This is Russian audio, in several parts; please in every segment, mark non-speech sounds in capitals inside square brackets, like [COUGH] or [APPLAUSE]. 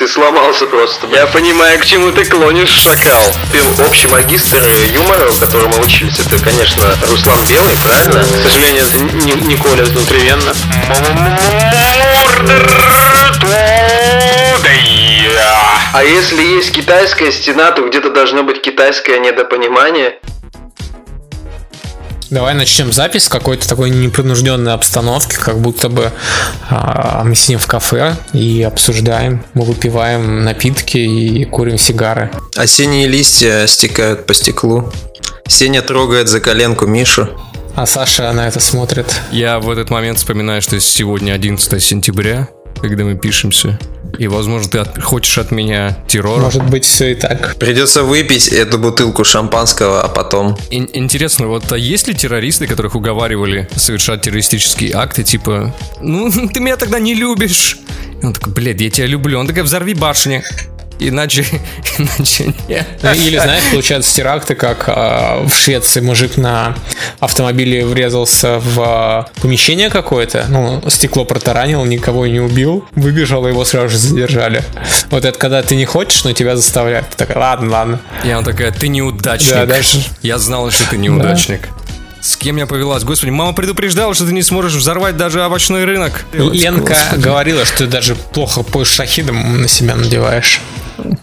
Ты сломался просто. Я понимаю, к чему ты клонишь, шакал. Ты общий магистр юмора, у которого мы учились, это, конечно, Руслан Белый, правильно? К сожалению, это не, не Коля внутривенно. А если есть китайская стена, то где-то должно быть китайское недопонимание. Давай начнем запись в какой-то такой непринужденной обстановке, как будто бы а, мы сидим в кафе и обсуждаем, мы выпиваем напитки и курим сигары. Осенние листья стекают по стеклу. Сеня трогает за коленку Мишу. А Саша на это смотрит. Я в этот момент вспоминаю, что сегодня 11 сентября, когда мы пишемся. И, возможно, ты от- хочешь от меня террора. Может быть, все и так. Придется выпить эту бутылку шампанского, а потом... Ин- интересно, вот а есть ли террористы, которых уговаривали совершать террористические акты, типа, ну, [LAUGHS] ты меня тогда не любишь. И он такой, блядь, я тебя люблю. Он такой, взорви башни. Иначе, [LAUGHS] иначе нет. Ну, Или, знаешь, получаются теракты, как а, в Швеции мужик на автомобиле врезался в а, помещение какое-то, ну, стекло протаранил, никого не убил, выбежал, и его сразу же задержали. Вот это когда ты не хочешь, но тебя заставляют. Ты такой, ладно, ладно. И он такая, ты неудачник. Да, даже- Я знала, что ты неудачник. С кем я повелась? Господи, мама предупреждала, что ты не сможешь взорвать даже овощной рынок. Ленка Господи. говорила, что ты даже плохо пояс шахидом на себя надеваешь.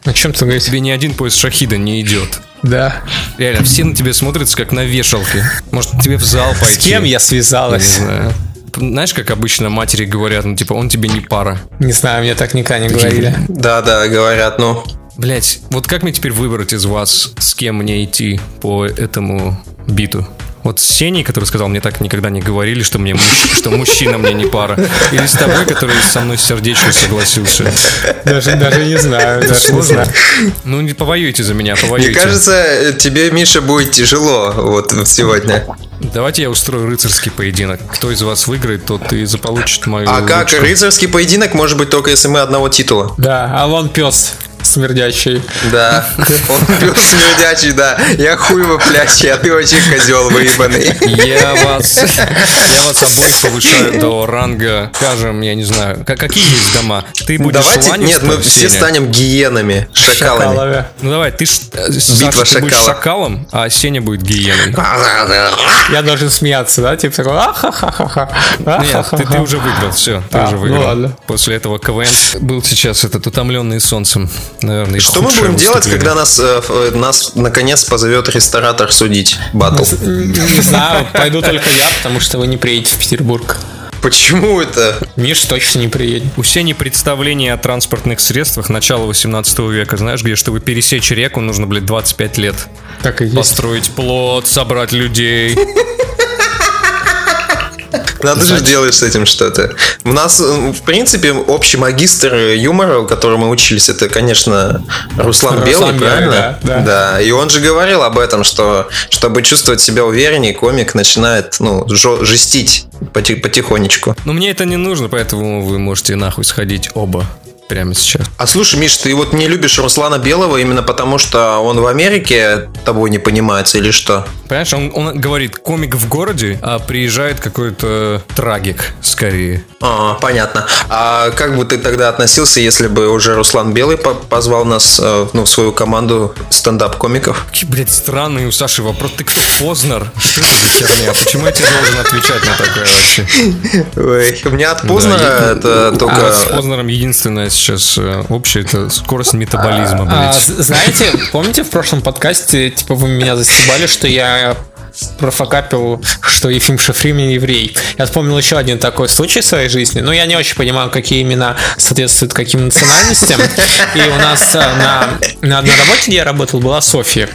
О чем ты говоришь? Тебе ни один пояс шахида не идет. Да. Реально, все на тебе смотрятся, как на вешалке. Может, тебе в зал пойти? С кем я Я не связалась? знаю. Знаешь, как обычно матери говорят, ну, типа, он тебе не пара. Не знаю, мне так никогда не говорили. Да-да, говорят, ну... Блять, вот как мне теперь выбрать из вас, с кем мне идти по этому биту? Вот с Сеней, который сказал, мне так никогда не говорили, что, мне, муж- что мужчина мне не пара. Или с тобой, который со мной сердечно согласился. Даже, даже не знаю, даже не Сложно? знаю. Ну, не повоюйте за меня, Мне повоюйте. кажется, тебе, Миша, будет тяжело вот сегодня. Давайте я устрою рыцарский поединок. Кто из вас выиграет, тот и заполучит мою А как ручку. рыцарский поединок может быть только если мы одного титула? Да, а вон пес смердящий. Да, он [LAUGHS] пес смердячий, да. Я хуй воплящий, а ты вообще козел выебанный. Я вас, [LAUGHS] я вас обоих повышаю до ранга, скажем, я не знаю, как, какие есть дома? Ты будешь Давайте, нет, мы все станем гиенами, шакалами. Ну давай, ты, э, Саша, Битва ты будешь шакала. шакалом, а Сеня будет гиеной. Я должен смеяться, да? Типа такой, ахахахаха. Нет, ты, ты уже выиграл, все, ты А, уже ну выиграл. ладно. После этого КВН был сейчас этот утомленный солнцем, наверное, Что мы будем делать, когда нас, э, э, нас наконец позовет ресторатор судить батл? Не знаю, пойду только я, потому что вы не приедете в Петербург. Почему это? Миш точно не приедет. У Сени представление о транспортных средствах начала 18 века. Знаешь, где, чтобы пересечь реку, нужно, блядь, 25 лет. Так и есть. Построить плод, собрать людей. Надо же делать с этим что-то. У нас, э, в принципе, общий магистр юмора, у которого мы учились, это, конечно, Руслан, Руслан Белый, Белый, правильно? да, да. И он же говорил об этом, что чтобы чувствовать себя увереннее, комик начинает, ну, жестить поти- потихонечку. Но мне это не нужно, поэтому вы можете нахуй сходить оба прямо сейчас. А слушай, Миш, ты вот не любишь Руслана Белого именно потому, что он в Америке тобой не понимается или что? Понимаешь, он, он говорит комик в городе, а приезжает какой-то трагик скорее. А, понятно. А как бы ты тогда относился, если бы уже Руслан Белый по- позвал нас э, ну, в свою команду стендап-комиков? Какие, блядь, странный у Саши вопрос. Ты Познер? Что это за херня? Почему я тебе должен отвечать на такое вообще? Ой, у меня от Познера Да, это А только... с Познером единственное сейчас э, общее это скорость метаболизма, А, блядь. з- знаете, помните в прошлом подкасте, типа, вы меня застебали, что я профокапил, что Ефим Шифрин еврей. Я вспомнил еще один такой случай в своей жизни. Но я не очень понимаю, какие имена соответствуют каким национальностям. И у нас э, на, на одной работе, где я работал, была София.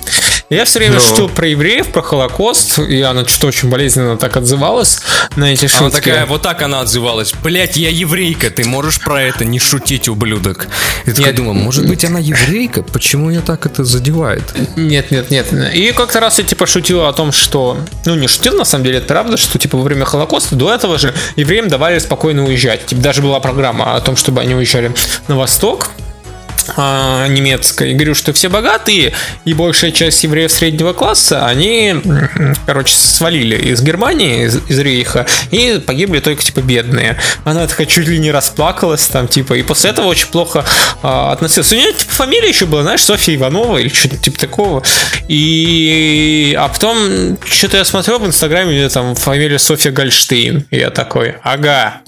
И я все время Ну. шутил про евреев, про Холокост, и она что-то очень болезненно так отзывалась на эти шутки. Она такая, вот так она отзывалась. Блять, я еврейка, ты можешь про это не шутить, ублюдок. И Нет. думаю, может быть она еврейка? Почему ее так это задевает? Нет, нет, нет. И как-то раз я типа шутил о том, что... Ну, не шутил, на самом деле, это правда, что типа во время Холокоста до этого же евреям давали спокойно уезжать. Типа даже была программа о том, чтобы они уезжали на восток. А, немецкой. Говорю, что все богатые, и большая часть евреев среднего класса, они, короче, свалили из Германии, из, из Рейха, и погибли только, типа, бедные. Она такая чуть ли не расплакалась, там, типа, и после этого очень плохо а, относилась. У нее, типа, фамилия еще была, знаешь, Софья Иванова или что-то типа такого. И... А потом, что-то я смотрел в Инстаграме, нее там фамилия Софья Гольштейн. И я такой, ага.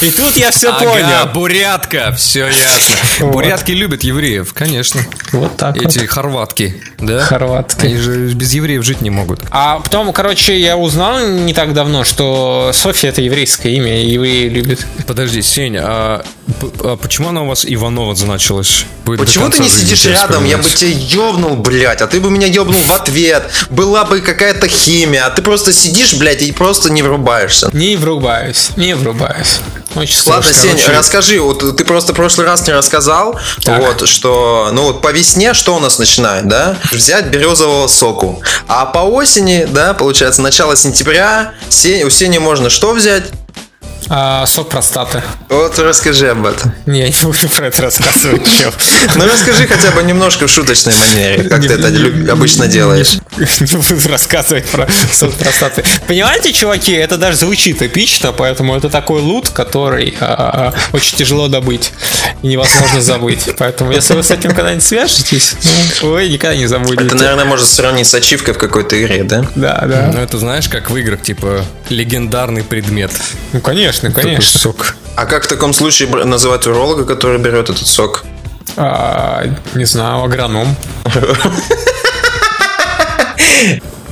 И тут я все Ага, понял. бурятка, все ясно. Вот. Бурятки любят евреев, конечно. Вот так вот. Эти хорватки, да? Хорватки. Они же без евреев жить не могут. А потом, короче, я узнал не так давно, что Софья это еврейское имя, и евреи любят. Подожди, Сеня, а, а почему она у вас Иванова значилась? Вы Почему ты не сидишь рядом? Я бы тебя ёбнул, блядь, а ты бы меня ёбнул в ответ. Была бы какая-то химия, а ты просто сидишь, блядь, и просто не врубаешься. Не врубаюсь, не врубаюсь. Очень сложно. Ладно, Сень, короче- расскажи, вот ты просто в прошлый раз не рассказал, Так. вот, что, ну вот по весне что у нас начинает, да? Взять березового соку. А по осени, да, получается, начало сентября, Се- у Сени можно что взять? А, сок простаты. Вот расскажи об этом. Не, [LAUGHS] я не буду про это рассказывать, чел. Ну расскажи хотя бы немножко в шуточной манере, как ты это обычно делаешь. [LAUGHS] Не буду рассказывать про сок простаты. Понимаете, чуваки, это даже звучит эпично, поэтому это такой лут, который а, очень тяжело добыть и невозможно забыть. Поэтому, если вы с этим когда-нибудь свяжетесь, ну, вы никогда не забудете. Это, наверное, можно сравнить с ачивкой в какой-то игре, да? Да, да. Ну, это знаешь, как в играх, типа, легендарный предмет. Ну, конечно, Такой конечно. сок. А как в таком случае называть уролога, который берет этот сок? А, не знаю, агроном. [LAUGHS]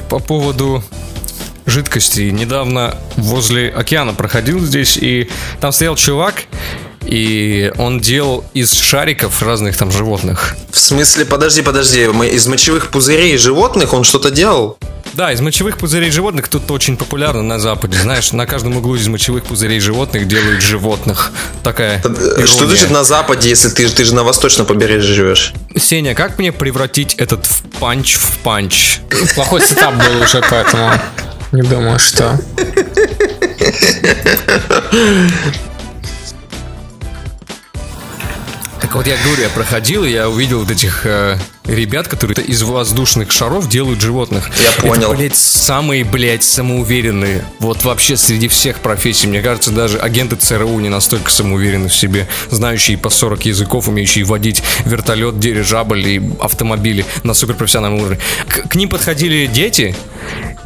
По поводу жидкости. Недавно возле океана проходил здесь, и там стоял чувак, и он делал из шариков разных там животных. В смысле, подожди, подожди, мы из мочевых пузырей животных он что-то делал? Да, из мочевых пузырей животных тут очень популярно на Западе. Знаешь, на каждом углу из мочевых пузырей животных делают животных. Такая Э, ирония. Что значит на Западе, если ты, ты же на восточном побережье живешь? Сеня, как мне превратить этот в punch в punch? Плохой setup был уже, поэтому не думаю, что... Так вот я говорю, я проходил, и я увидел вот этих э, ребят, которые из воздушных шаров делают животных. Я понял. Это, блядь, самые, блядь, самоуверенные. Вот вообще среди всех профессий. Мне кажется, даже агенты ЦРУ не настолько самоуверены в себе, знающие по 40 языков, умеющие водить вертолет, дирижабль и автомобили на суперпрофессиональном уровне. К, к ним подходили дети,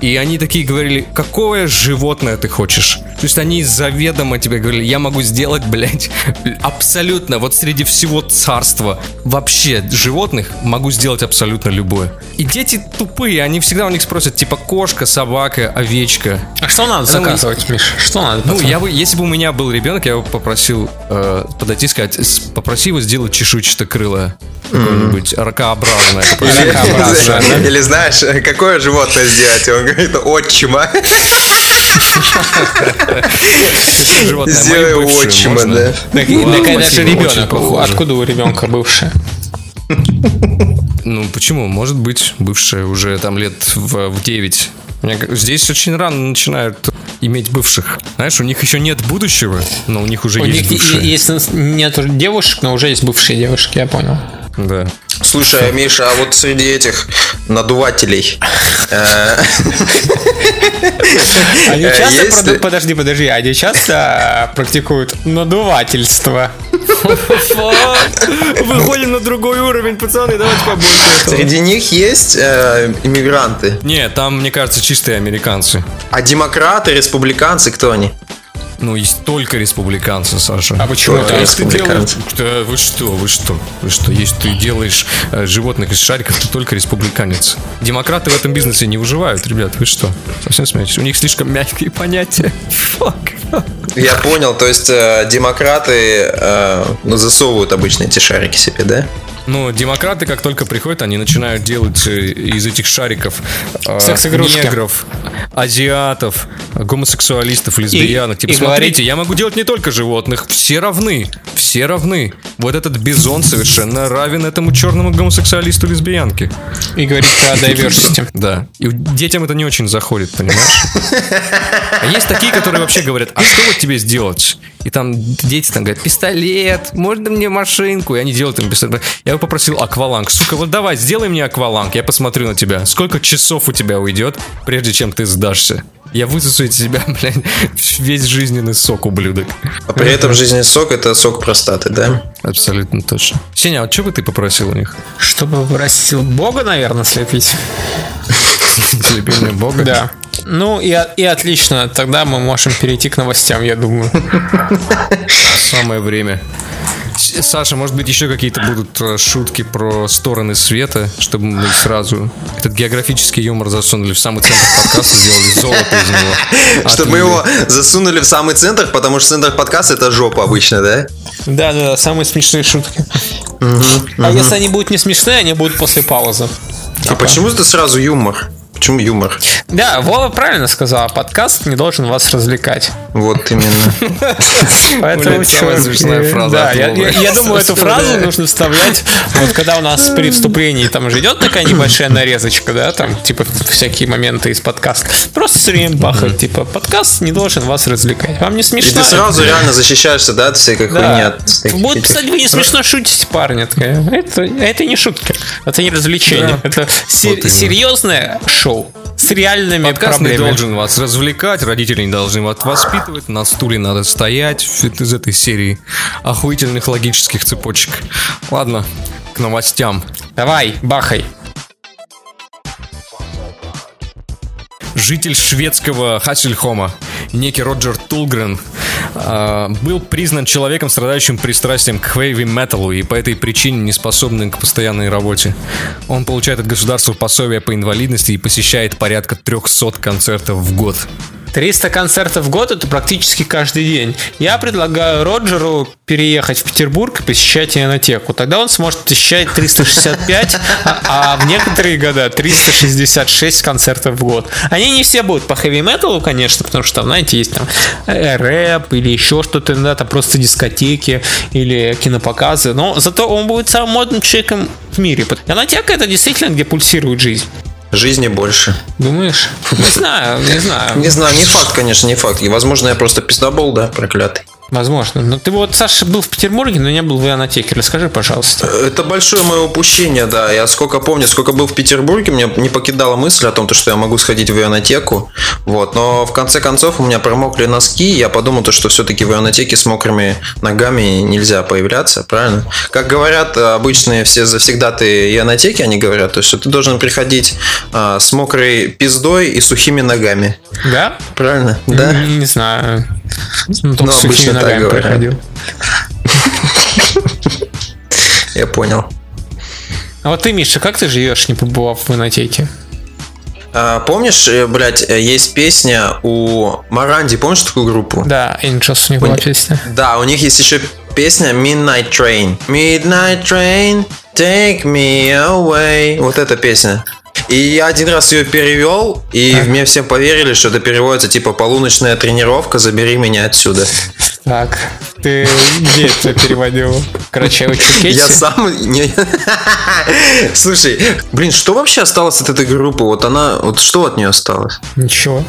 и они такие говорили, какое животное ты хочешь? То есть они заведомо тебе говорили, я могу сделать, [LAUGHS] блядь, абсолютно, вот среди всего царства вообще животных могу сделать абсолютно любое. И дети тупые, они всегда у них спросят, типа, кошка, собака, овечка. А что надо Самый- заказывать, Миш? Что надо? Ну, пацан? я бы, если бы у меня был ребенок, я бы попросил э, подойти и сказать, «С- попроси его сделать чешуйчатокрылое. Какое-нибудь ракообразное. [LAUGHS] Или, Ракообразное, [LAUGHS] или знаешь, какое животное сделать? И Он говорит, отчима. Сделай отчима, да. Это ребенок. Откуда у ребенка бывшая? Ну, почему? Может быть, бывшая уже там лет в, в 9. Мне Здесь очень рано начинают иметь бывших. Знаешь, у них еще нет будущего, но у них уже У есть них бывшие. есть нет девушек, но уже есть бывшие девушки, я понял. Да. Слушай, Миша, а вот среди этих надувателей Они Э, часто, если- проду- подожди, подожди, они часто э, практикуют надувательство. Выходим на другой уровень, пацаны, давайте побольше этого. среди них есть э, иммигранты. Не, там, мне кажется, чистые американцы. А демократы, республиканцы, кто они? Ну, есть только республиканцы, Саша. А почему Только так? республиканцы. Да, вы что, вы что, вы что, если ты делаешь э, животных из шариков, ты только республиканец. Демократы в этом бизнесе не выживают, ребят, вы что? Совсем смеетесь? У них слишком мягкие понятия. Fuck. Я понял, то есть э, демократы э, ну, засовывают обычно эти шарики себе, да? Ну, демократы, как только приходят, они начинают делать э, из этих шариков э, Секс-игрушки. негров, азиатов, гомосексуалистов, лесбиянок. типа, и смотрите, говорить- я могу делать не только животных, все равны, все равны. Вот этот бизон совершенно равен этому черному гомосексуалисту лесбиянке. И говорить про [LAUGHS] diversity. Да. И детям это не очень заходит, понимаешь? А есть такие, которые вообще говорят, а что вот тебе сделать? И там дети там говорят, пистолет, можно мне машинку? И они делают им пистолет. Я его попросил акваланг. Сука, вот давай, сделай мне акваланг, я посмотрю на тебя. Сколько часов у тебя уйдет, прежде чем ты сдашься? Я высосу из тебя, [LAUGHS] блядь, весь жизненный сок, ублюдок. А при этом жизненный сок это сок простаты, да? Абсолютно точно. Сеня, а что бы ты попросил у них? Чтобы просил Бога, наверное, слепить. Слепение бога? Да. Ну и, и отлично, тогда мы можем перейти к новостям, я думаю. Самое время. Саша, может быть, еще какие-то будут э, шутки про стороны света, чтобы мы сразу этот географический юмор засунули в самый центр подкаста, сделали золото из него. [LAUGHS] Чтобы мы его засунули в самый центр, потому что центр подкаста это жопа обычно, да? Да, да, да, самые смешные шутки. А если они будут не смешные, они будут после паузы. А почему это сразу юмор? Почему юмор? Да, Вова правильно сказал, подкаст не должен вас развлекать. Вот именно. Поэтому самая смешная э, фраза я, думаю, эту фразу нужно вставлять, вот когда у нас при вступлении там же идет такая небольшая нарезочка, да, там, типа, всякие моменты из подкаста. Просто все время бахать, типа, подкаст не должен вас развлекать. Вам не И смешно? ты сразу реально защищаешься, да, от всякой хуйни. Всяких Будет писать, вы не смешно шутите, парни. Это, не шутки. Это не развлечение. Это се- Вот именно. серьезное шоу с реальными Подкаст не проблемами. должен вас развлекать, родители не должны вас воспитывать, на стуле надо стоять из этой серии охуительных логических цепочек. Ладно, к новостям. Давай, бахай. Житель шведского Хассельхома, некий Роджер Тулгрен, а, был признан человеком, страдающим пристрастием к хэви-металу и по этой причине не способным к постоянной работе. Он получает от государства пособие по инвалидности и посещает порядка 300 концертов в год. 300 концертов в год это практически каждый день. Я предлагаю Роджеру переехать в Петербург и посещать ионотеку. Тогда он сможет посещать 365, а, а в некоторые года 366 концертов в год. Они не все будут по хэви-металу, конечно, потому что, знаете, есть там э, рэп или еще что-то, иногда там просто дискотеки или кинопоказы. Но зато он будет самым модным человеком в мире. Ионотека это действительно где пульсирует жизнь. Жизни больше. Думаешь? Не знаю, не знаю. Не знаю, не факт, конечно, не факт. И, возможно, я просто пиздобол, да, проклятый. Возможно. Но ты вот, Саша, был в Петербурге, но не был в Ионотеке. Расскажи, пожалуйста. Это большое мое упущение, да. Я сколько помню, сколько был в Петербурге, мне не покидала мысль о том, то, что я могу сходить в ионотеку. Вот. Но в конце концов у меня промокли носки, и я подумал, то, что все-таки в ионотеке с мокрыми ногами нельзя появляться, правильно? Как говорят э, обычные все завсегдаты ионотеки, они говорят, то, что ты должен приходить а, с мокрой пиздой и сухими ногами. Да? Правильно? Да? Не, не знаю. Ну, только Ну, с обычно сухими так ногами приходил. [LAUGHS] Я понял. А вот ты, Миша, как ты живешь, не побывав в Ионотеке? А, помнишь, э, блядь, э, есть песня у Маранди, помнишь такую группу? Да, Angels у них была песня. Да, у них есть еще песня Midnight Train. Midnight Train, take me away. Вот эта песня. И я один раз ее перевел, и мне все поверили, что это переводится типа полуночная тренировка, забери меня отсюда. Так, ты где это переводил? Карачаево Я сам не... [LAUGHS] Слушай, блин, что вообще осталось от этой группы? Вот она, вот что от нее осталось? Ничего.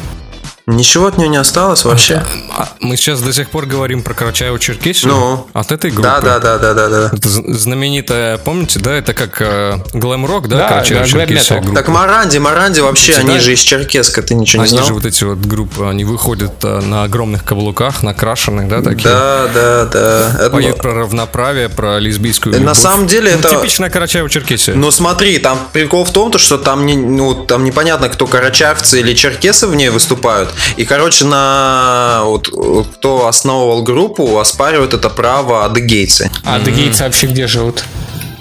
Ничего от нее не осталось вообще? А мы сейчас до сих пор говорим про Карачаево-Черкесию? Ну. От этой группы? Да, да, да, да, да, да. Это знаменитая, помните, да? Это как э, глэм-рок, да? Да, Карачаево-Черкесия да. Так Маранди, Маранди вообще, Эти, они да? же из Черкеска, ты ничего не Они знал? же вот эти вот группы, они выходят э, на огромных каблуках, накрашенных, да, такие? Да, да, да. Это- Поют про равноправие, про лесбийскую На любовь. самом деле Ну, это- типичная Карачаево-Черкесия. Ну смотри, там прикол в том, то, что там, не, ну, там непонятно, кто карачаевцы или черкесы в ней выступают. И, короче, на вот, кто основывал группу, оспаривают это право адыгейцы. А адыгейцы вообще где живут?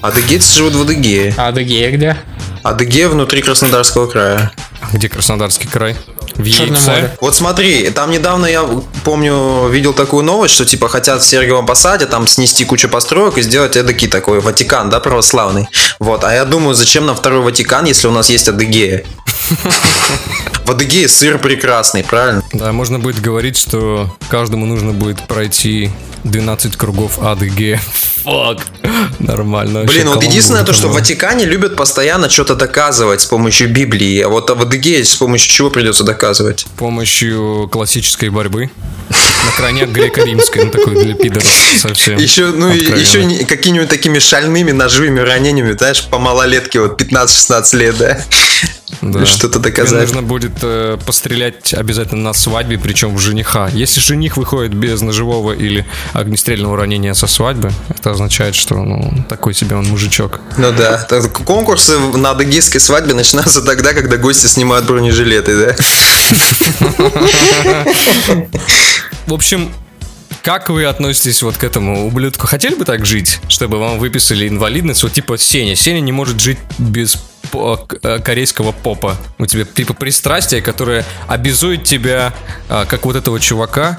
Адыгейцы живут в Адыгее. А адыгея где? Адыгея внутри Краснодарского края. Где Краснодарский край? В яйце. Вот смотри, там недавно я помню, видел такую новость, что типа хотят в Сергиевом Посаде там снести кучу построек и сделать эдакий такой Ватикан, да, православный. Вот, а я думаю, зачем нам второй Ватикан, если у нас есть Адыгея? [LAUGHS] В Адыгее сыр прекрасный, правильно? Да, можно будет говорить, что каждому нужно будет пройти 12 кругов ады Г. [LAUGHS] Фак. Нормально. Блин, вот единственное то, что в. Ватикане любят постоянно что-то доказывать с помощью Библии, а вот в Адыгее с помощью чего придется доказывать? С помощью классической борьбы. На крайняк греко-римской, ну такой для пидоров совсем. Еще, ну, и- еще какими-нибудь такими шальными ножевыми ранениями, знаешь, по малолетке, вот 15-16 лет, да? Да. что-то Тебе доказать. нужно будет э, пострелять обязательно на свадьбе, причем в жениха. Если жених выходит без ножевого или огнестрельного ранения со свадьбы, это означает, что ну, такой себе он мужичок. Ну да, так конкурсы на адыгейской свадьбе начинаются тогда, когда гости снимают бронежилеты, да? В общем, как вы относитесь вот к этому ублюдку? Хотели бы так жить, чтобы вам выписали инвалидность? Вот типа Сеня. Сеня не может жить без корейского попа. У тебя типа пристрастие, которое обязует тебя, а, как вот этого чувака,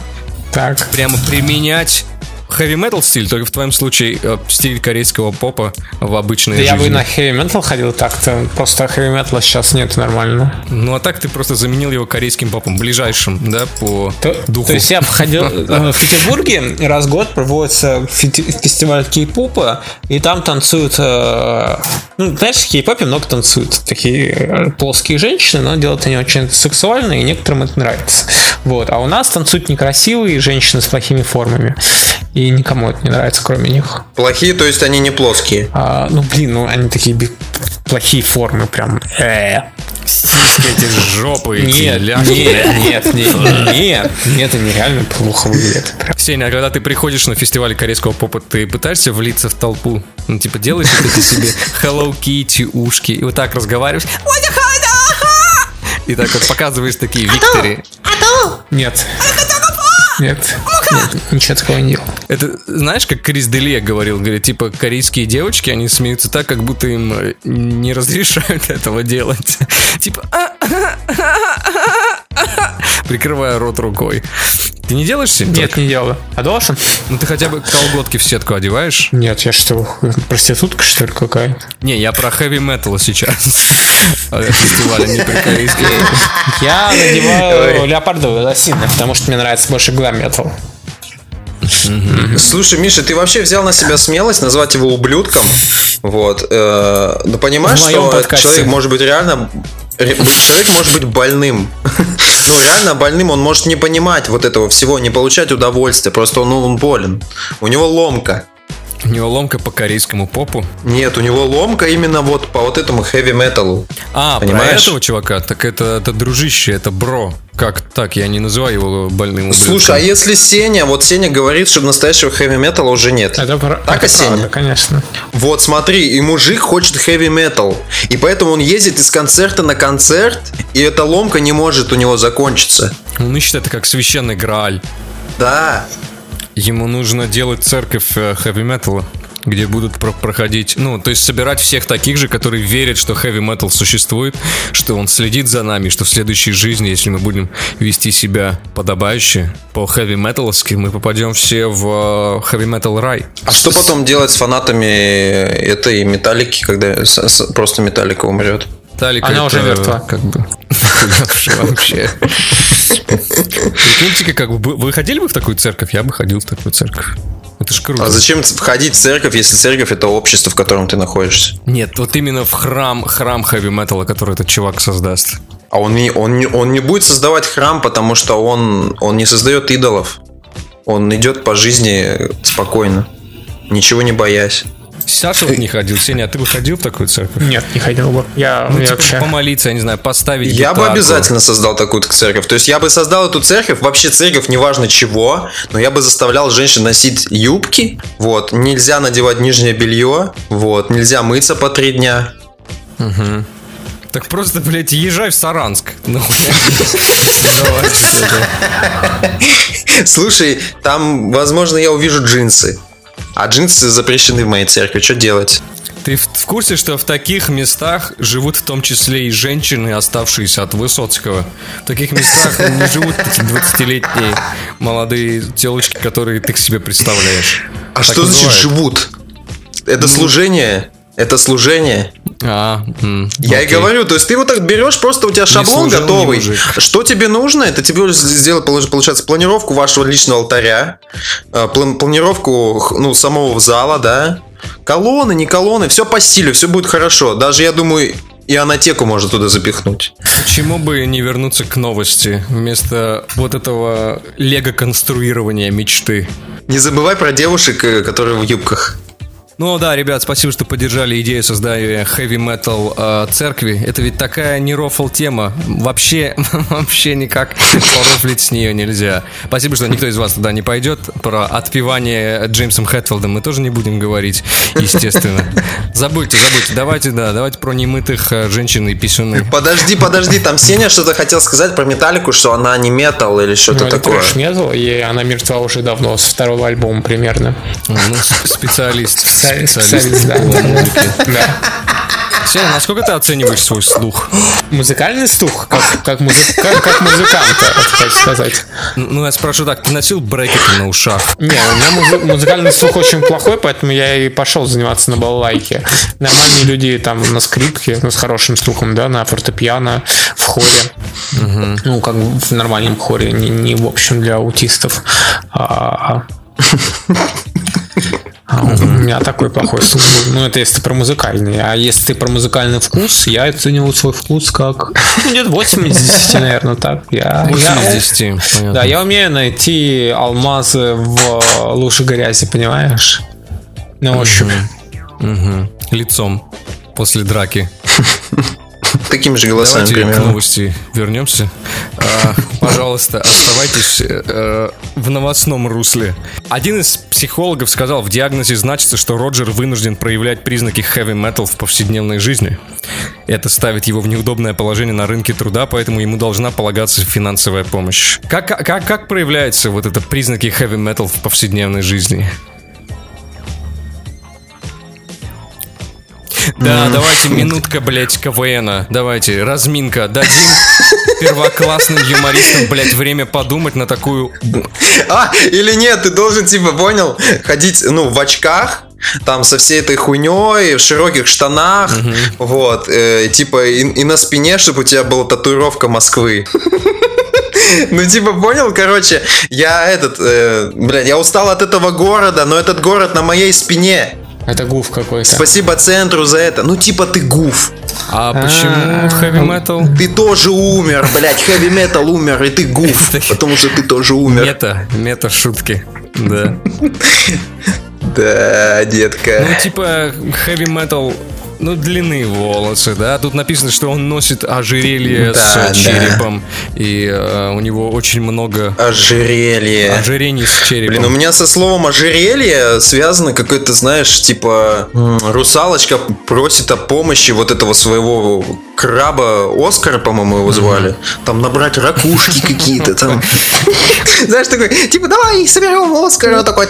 Так. прямо применять хэви метал стиль, только в твоем случае э, стиль корейского попа в обычной Да я бы жизни. на heavy metal ходил так-то. Просто heavy metal сейчас нет нормально. Ну а так ты просто заменил его корейским попом, ближайшим, да, по То, духу. то есть я ходил э, [LAUGHS] в Петербурге раз в год проводится фестиваль кей-попа, и там танцуют, э, ну, знаешь, в кей-попе много танцуют такие плоские женщины, но делают они очень сексуально, и некоторым это нравится. Вот, а у нас танцуют некрасивые женщины с плохими формами, и никому это не нравится, кроме них. Плохие, то есть они не плоские. А, ну, блин, ну они такие плохие формы, прям. Э. Эти жопы, эти Нет, нет, нет, нет, нет, нет, это нереально плохо выглядит. Прям. Сеня, а когда ты приходишь на фестиваль корейского попа, ты пытаешься влиться в толпу? Ну, типа, делаешь вот эти себе Hello Kitty ушки и вот так разговариваешь. И так вот показываешь такие Виктори. Нет. Нет. Нет, ничего такого не делал. Это знаешь, как Крис Деле говорил, говорит, типа, корейские девочки, они смеются так, как будто им э, не разрешают [LAUGHS] этого делать. Типа, [LAUGHS] прикрывая рот рукой. Ты не делаешь себе? Нет, не делал. А должен? Ну ты хотя бы колготки в сетку одеваешь? Нет, я что, проститутка, что ли, какая? Не, я про хэви метал сейчас. А, Фестиваль, а не. Я надеваю леопардовые лосины, потому что мне нравится больше глам метал. Слушай, Миша, ты вообще взял на себя смелость назвать его ублюдком? Вот. э, Ну, понимаешь, что подкасте. человек может быть реально... [LAUGHS] Человек может быть больным. Ну, реально больным, он может не понимать вот этого всего, не получать удовольствия. Просто он, он болен. У него ломка. У него ломка по корейскому попу. Нет, у него ломка именно вот по вот этому хэви металу. А, Понимаешь? про этого чувака? Так это, это дружище, это бро. Как так? Я не называю его больным ублюдком. Слушай, а если Сеня, вот Сеня говорит, что настоящего хэви металла уже нет. Это, про- Так, это Осенний? правда, конечно. Вот смотри, и мужик хочет хэви метал. И поэтому он ездит из концерта на концерт, и эта ломка не может у него закончиться. Он ищет это как священный грааль. Да. Ему нужно делать церковь хэви металла, где будут про- проходить, ну, то есть собирать всех таких же, которые верят, что хэви метал существует, что он следит за нами, что в следующей жизни, если мы будем вести себя подобающе по хэви металовски, мы попадем все в хэви метал рай. А что потом делать с фанатами этой металлики, когда просто металлика умрет? Талика Она уже это мертва. Как бы. Вообще. Прикиньте, как бы вы ходили бы в такую церковь? Я бы ходил в такую церковь. Это ж круто. А зачем входить в церковь, если церковь это общество, в котором ты находишься? Нет, вот именно в храм, храм хэви металла, который этот чувак создаст. А он не, он, не, он не будет создавать храм, потому что он, он не создает идолов. Он идет по жизни спокойно, ничего не боясь. Саша вот не ходил. Сеня, а ты бы ходил в такую церковь? Нет, не ходил бы. Я, Ну, я типа, вообще... помолиться, я не знаю, поставить Я бы гитарку. обязательно создал такую церковь. То есть я бы создал эту церковь, вообще церковь, неважно чего, но я бы заставлял женщин носить юбки, вот, нельзя надевать нижнее белье, вот, нельзя мыться по три дня. Так просто, блядь, езжай в Саранск. Ну. [LAUGHS] Слушай, там, возможно, я увижу джинсы. А джинсы запрещены в моей церкви. Что делать? Ты в, курсе, что в таких местах живут в том числе и женщины, оставшиеся от Высоцкого? В таких местах не живут такие 20-летние молодые телочки, которые ты к себе представляешь. А Так что и значит живут? Это служение? Это служение? А, м, Я и окей. говорю, то есть ты вот так берешь, просто у тебя шаблон служил, готовый. Что тебе нужно? Это тебе сделать, получается, планировку вашего личного алтаря, план- планировку ну, самого зала, да, колонны, не колонны, все по стилю, все будет хорошо. Даже, я думаю, и анатеку можно туда запихнуть. Почему бы не вернуться к новости вместо вот этого лего-конструирования мечты? Не забывай про девушек, э, которые в юбках. Ну да, ребят, спасибо, что поддержали идею создания heavy metal э, церкви. Это ведь такая не рофл тема. Вообще, [LAUGHS] вообще никак порофлить с нее нельзя. Спасибо, что никто из вас туда не пойдет. Про отпевание Джеймсом Хэтфилдом мы тоже не будем говорить, естественно. Забудьте, забудьте. Давайте, да, давайте про немытых э, женщин и писюны. Подожди, подожди, там Сеня что-то хотел сказать про металлику, что она не метал или Ну, что-то это такое. метал, и она мертва уже давно, с второго альбома примерно. Ну, специалист. Специалист, да. Сеня, насколько ты оцениваешь свой слух? Музыкальный слух, как, как, музы- как, как музыканта, так сказать. Ну, я спрошу так, ты носил брекеты на ушах? Не, у меня музы- музыкальный слух очень плохой, поэтому я и пошел заниматься на балалайке. Нормальные люди там на скрипке, ну, с хорошим слухом, да, на фортепиано, в хоре. Ну, как в нормальном хоре, не, не в общем для аутистов. А, а у меня такой плохой слух. Ну, это если ты про музыкальный. А если ты про музыкальный вкус, я оценивал свой вкус как ну, где-то 8 из 10, наверное, так. Я, 8 я- из 10. понятно. да, я умею найти алмазы в луже грязи, понимаешь? На ощупь. Мгм. Лицом после драки. [LAUGHS] Такими же голосами Давайте к примерно. новости вернемся. А, пожалуйста, оставайтесь э, в новостном русле. Один из психологов сказал, в диагнозе значится, что Роджер вынужден проявлять признаки heavy metal в повседневной жизни. Это ставит его в неудобное положение на рынке труда, поэтому ему должна полагаться финансовая помощь. Как, как, как проявляются вот это признаки heavy metal в повседневной жизни? Да, давайте минутка, блядь, КВНа. Давайте, разминка. Дадим первоклассным юмористам, блядь, время подумать на такую... А, или нет, ты должен, типа, понял, ходить, ну, в очках, там, со всей этой хуйней, в широких штанах, вот, э, типа, и, и на спине, чтобы у тебя была татуировка Москвы. Ну, типа, понял, короче, я этот, э, блядь, я устал от этого города, но этот город на моей спине. Это гуф какой-то. Спасибо центру за это. Ну, типа, ты гуф. А почему heavy metal? Ты тоже умер, блядь, хэви метал умер, и ты гуф, [LAUGHS] потому что ты тоже умер. Мета, мета шутки. Да. [LAUGHS] Да, детка. Ну, типа, heavy metal, ну, длинные волосы, да. Тут написано, что он носит ожерелье Да, с да. черепом. И э, у него очень много Ожерелье. ожирений с черепом. Блин, у меня со словом ожерелье связано какой-то, знаешь, типа русалочка просит о помощи вот этого своего краба Оскара, по-моему, его звали. Там набрать ракушки какие-то там. [LAUGHS] Знаешь, такой, типа, давай соберем Оскара. Он такой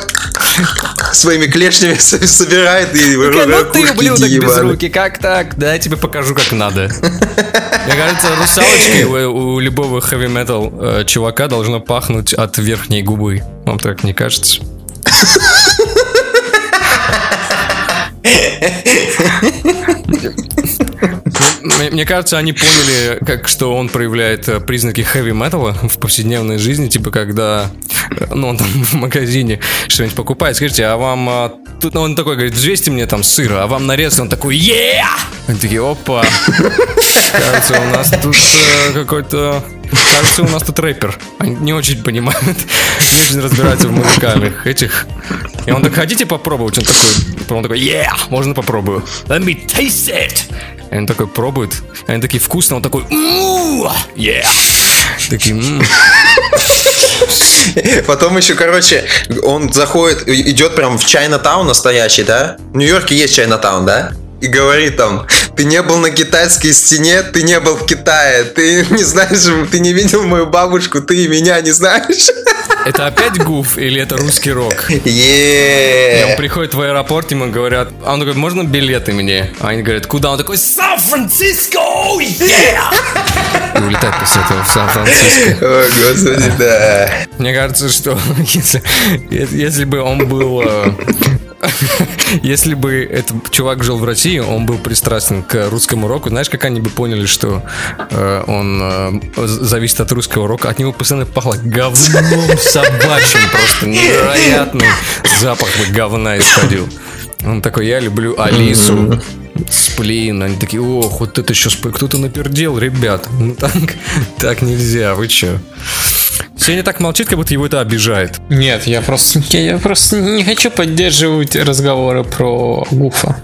своими клешнями собирает и Ну ракушки руки, как так? Да, я тебе покажу, как надо. Мне кажется, русалочкой у, у любого metal э, чувака должно пахнуть от верхней губы. Вам так не кажется? Мне, кажется, они поняли, как что он проявляет э, признаки heavy metal в повседневной жизни, типа когда, э, ну, он там в магазине что-нибудь покупает, скажите, а вам а, тут он такой говорит, взвесьте мне там сыра, а вам нарез, он такой, yeah! Они такие, опа, кажется, у нас тут э, какой-то, кажется, у нас тут рэпер, они не очень понимают, не очень разбираются в музыкальных этих. И он так, хотите попробовать? Он такой, он такой, yeah, можно попробую. Let me taste it. И он такой пробует. И они такие вкусно, он такой, «М, yeah. Такие, «М». [LAUGHS] Потом еще, короче, он заходит, идет прям в Чайнатаун настоящий, да? В Нью-Йорке есть Чайнатаун, да? И говорит там, Ты не был на китайской стене, ты не был в Китае. Ты не знаешь, ты не видел мою бабушку, ты и меня не знаешь. Это опять гуф или это русский рок? И он приходит в аэропорт, ему говорят, а он такой, можно билеты мне? А они говорят, куда? Он такой, Сан-Франциско, yeah! И улетает после этого в Сан-Франциско. О, господи, да. Мне кажется, что [LAUGHS] если, если бы он был... [LAUGHS] Если бы этот чувак жил в России, он был пристрастен к русскому року. Знаешь, как они бы поняли, что э, он э, зависит от русского рока? От него постоянно пахло говном [LAUGHS] собачьим. Просто невероятный запах бы говна исходил. Он такой, я люблю Алису. Сплин, они такие, ох, вот это сейчас кто-то напердел, ребят. Ну так, так нельзя, вы чё? Сеня так молчит, как будто его это обижает. Нет, я просто, [LAUGHS] я, я просто не хочу поддерживать разговоры про Гуфа.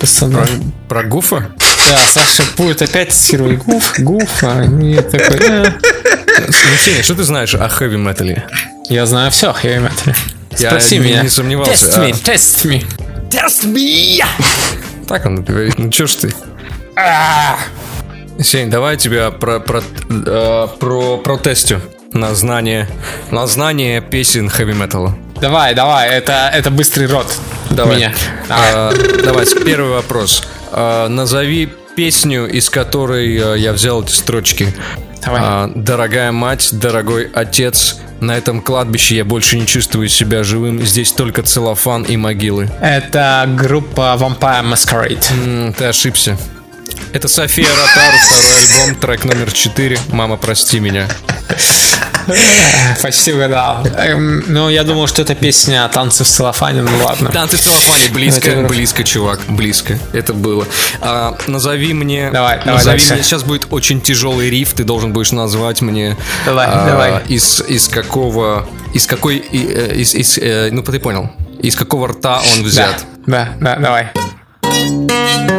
Пацаны. Про, про Гуфа? Да, Саша будет опять цитировать Гуф, Гуфа. Я такой, «Э». Ну, Сеня, что ты знаешь о хэви метале? Я знаю все о хэви метале. Я Спроси не- меня. не сомневался, Тест а. me, тест me. Так он говорит, ну чё ж ты? Сень, давай я тебя про, про, э, про, протестю на знание, на знание песен хэви металла. Давай, давай, это, это быстрый рот. Давай. Меня. Давай. А, давай, первый вопрос. А, назови песню, из которой э, я взял эти строчки. Давай. А, дорогая мать, дорогой отец, на этом кладбище я больше не чувствую себя живым. Здесь только целлофан и могилы. Это группа Vampire Masquerade. М, ты ошибся. Это София Ротару, второй альбом, трек номер 4. Мама, прости меня. [LAUGHS] Почти угадал. Эм, ну, я думал, что это песня «Танцы в целлофане», ну ладно. Танцы в целлофане, близко, Это- близко, чувак, близко. Это было. А, назови мне. Давай, давай назови дальше. мне. Сейчас будет очень тяжелый риф. Ты должен будешь назвать мне. Давай, а, давай. Из из какого из какой э, из, из, э, ну ты понял. Из какого рта он Да, взят? да, да, давай.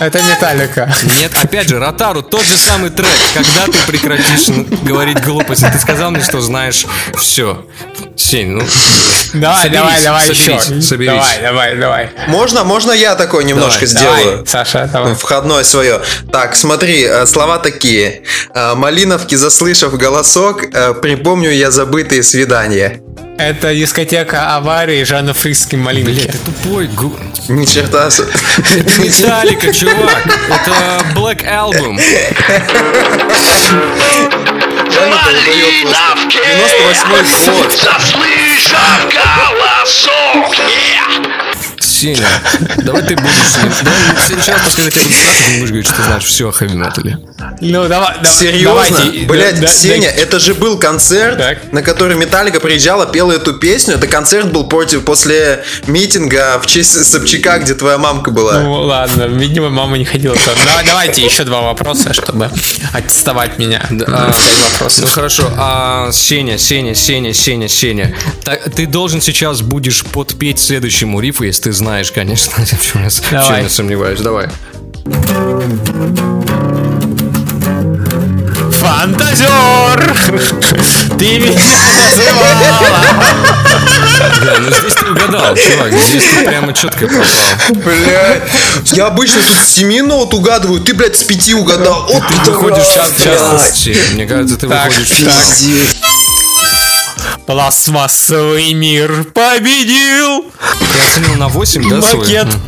Это Металлика. Нет, опять же, Ротару тот же самый трек. Когда ты прекратишь говорить глупости? Ты сказал мне, что знаешь все. Сень, ну [LAUGHS] Давай, Соберись, давай, давай соберись, еще. соберись. Давай, давай, давай. Можно, можно я такое немножко Давай, сделаю? Давай, Саша, давай. Входное свое. Так, смотри, э, слова такие. Э, Малиновки, заслышав голосок, э, припомню я забытые свидания. Это дискотека аварии Жанна Фрисский Малинки. Блядь, ты тупой. гу- Ни черта. Это Металлика, чувак. Это Black Album. Малиновки! 98 год. Заслышав голосок! Сеня, давай ты будешь... Давай в следующий раз, буду спрашивать, ты будешь говорить, что ты знаешь все о хэви метале. Ну, давай, да- Серьезно? давайте, Блять, да- да- Сеня, это же был концерт, Так. на который Металлика приезжала, пела эту песню. Это концерт был против, после митинга в честь Собчака, где твоя мамка была. Ну ладно, видимо, мама не ходила туда. Давай, давайте еще два вопроса, чтобы аттестовать меня. а, Ну хорошо, а Сеня, Сеня, Сеня, Сеня, Сеня. Так, ты должен сейчас будешь подпеть следующему рифу, если ты знаешь, конечно. В [LAUGHS] чем я, в чем Давай. я сомневаюсь. Фантазер! Ты меня называла! Да, ну здесь ты угадал, чувак. Здесь ты прямо четко попал. Блядь, я обычно с 7 нот угадываю, ты, блядь, с 5 угадал. Вот Ты выходишь раз, часто, блядь. Сеня. Мне кажется, ты Так, выходишь так. Пиздец. Пластмассовый мир победил! Ты оценил на 8, да, свой? Макет. М.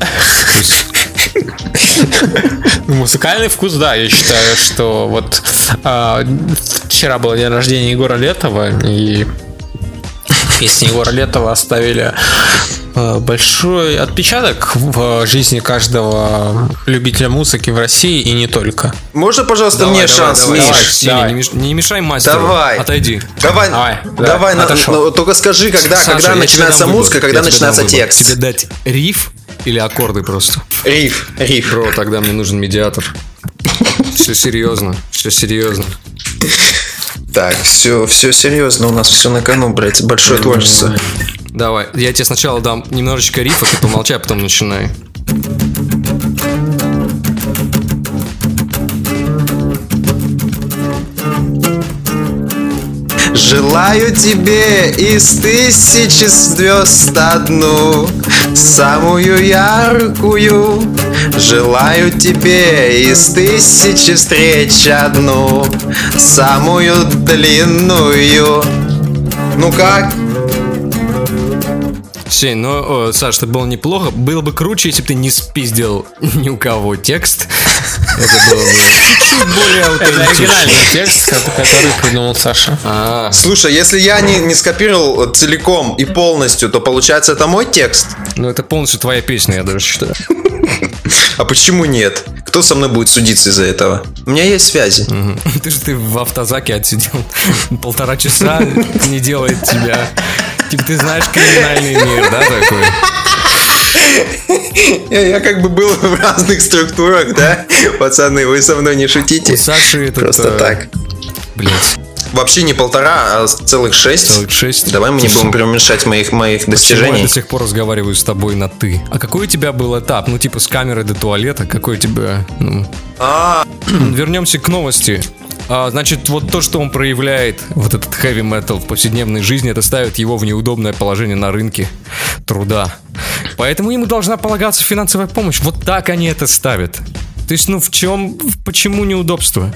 Музыкальный вкус, да, я считаю, что вот а, вчера был день рождения Егора Летова, и песни Егора Летова оставили а, большой отпечаток в жизни каждого любителя музыки в России и не только. Можно, пожалуйста, Давай, мне давай, шанс, давай, Миш? давай, Сеня, давай. не меш- не мешай мастеру. Давай. Отойди. Давай, Давай, давай, да, на- отошел. ну, только скажи, когда, Саша, когда начинается музыка, выбор. когда начинается текст. Тебе дать риф или аккорды просто? Риф, риф. Бро, тогда мне нужен медиатор. Все серьезно, все серьезно. Так, все, все серьезно, у нас все на кону, блядь, большое творчество. Давай, я тебе сначала дам немножечко рифа, ты помолчай, а потом начинай. Желаю тебе из тысячи звезд одну Самую яркую Желаю тебе из тысячи встреч одну Самую длинную Ну как? Сень, ну, о, Саш, это было неплохо. Было бы круче, если бы ты не спиздил ни у кого текст. Это было бы чуть более Это оригинальный текст, который придумал Саша. А, Слушай, если я не, не скопировал целиком и полностью, то получается это мой текст? ну это полностью твоя песня, я даже считаю. А почему нет? Кто со мной будет судиться из-за этого? У меня есть связи. Ты же ты в автозаке отсидел полтора часа, не делает тебя. Типа ты знаешь криминальный мир, да, такой? [LAUGHS] Я, я как бы был в разных структурах, да? Пацаны, вы со мной не шутите. У Саши этот... Просто э, так. Блять, Вообще не полтора, а целых шесть. целых шесть. Давай мы не будем преуменьшать моих, моих Почему я достижений. до сих пор разговариваю с тобой на ты? А какой у тебя был этап? Ну, типа, с камеры до туалета? Какой у тебя... Ну... А, Вернемся к новости. А, значит, вот то, что он проявляет, вот этот heavy metal в повседневной жизни, это ставит его в неудобное положение на рынке труда. Поэтому ему должна полагаться финансовая помощь. Вот так они это ставят. То есть, ну, в чем, почему неудобство?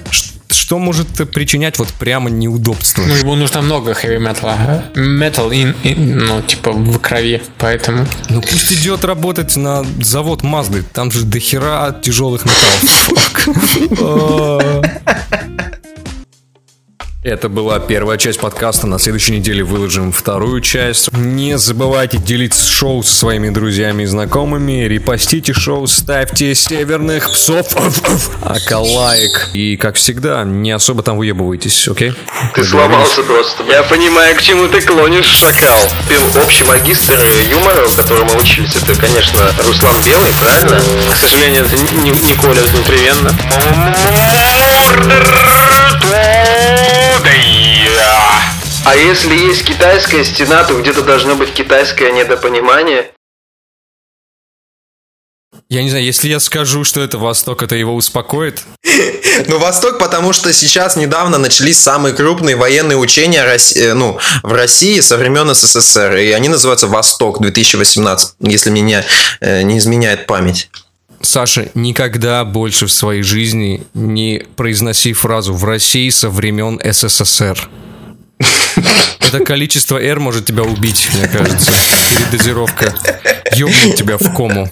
Что может причинять вот прямо неудобство? Ну, ему нужно много хэви металла. Метал, ну, типа, в крови, поэтому... Ну пусть идет работать на завод Мазды. Там же дохера тяжелых металлов. Это была первая часть подкаста. На следующей неделе выложим вторую часть. Не забывайте делиться шоу со своими друзьями и знакомыми. Репостите шоу, ставьте северных псов. Акалайк. И, как всегда, не особо там выебывайтесь, окей? Ты сломался просто. Я понимаю, к чему ты клонишь, шакал. Ты общий магистр юмора, у которого мы учились, это, конечно, Руслан Белый, правильно? К сожалению, это не, не Коля внутривенно. А если есть китайская стена, то где-то должно быть китайское недопонимание. Я не знаю, если я скажу, что это Восток, это его успокоит. [LAUGHS] ну, Восток, потому что сейчас недавно начались самые крупные военные учения э, ну, в России со времен СССР. И они называются Восток 2018, если мне не, э, не изменяет память. Саша, никогда больше в своей жизни не произноси фразу «в России со времен СССР». Это количество R может тебя убить, мне кажется. Дозировка ёбнет тебя в кому.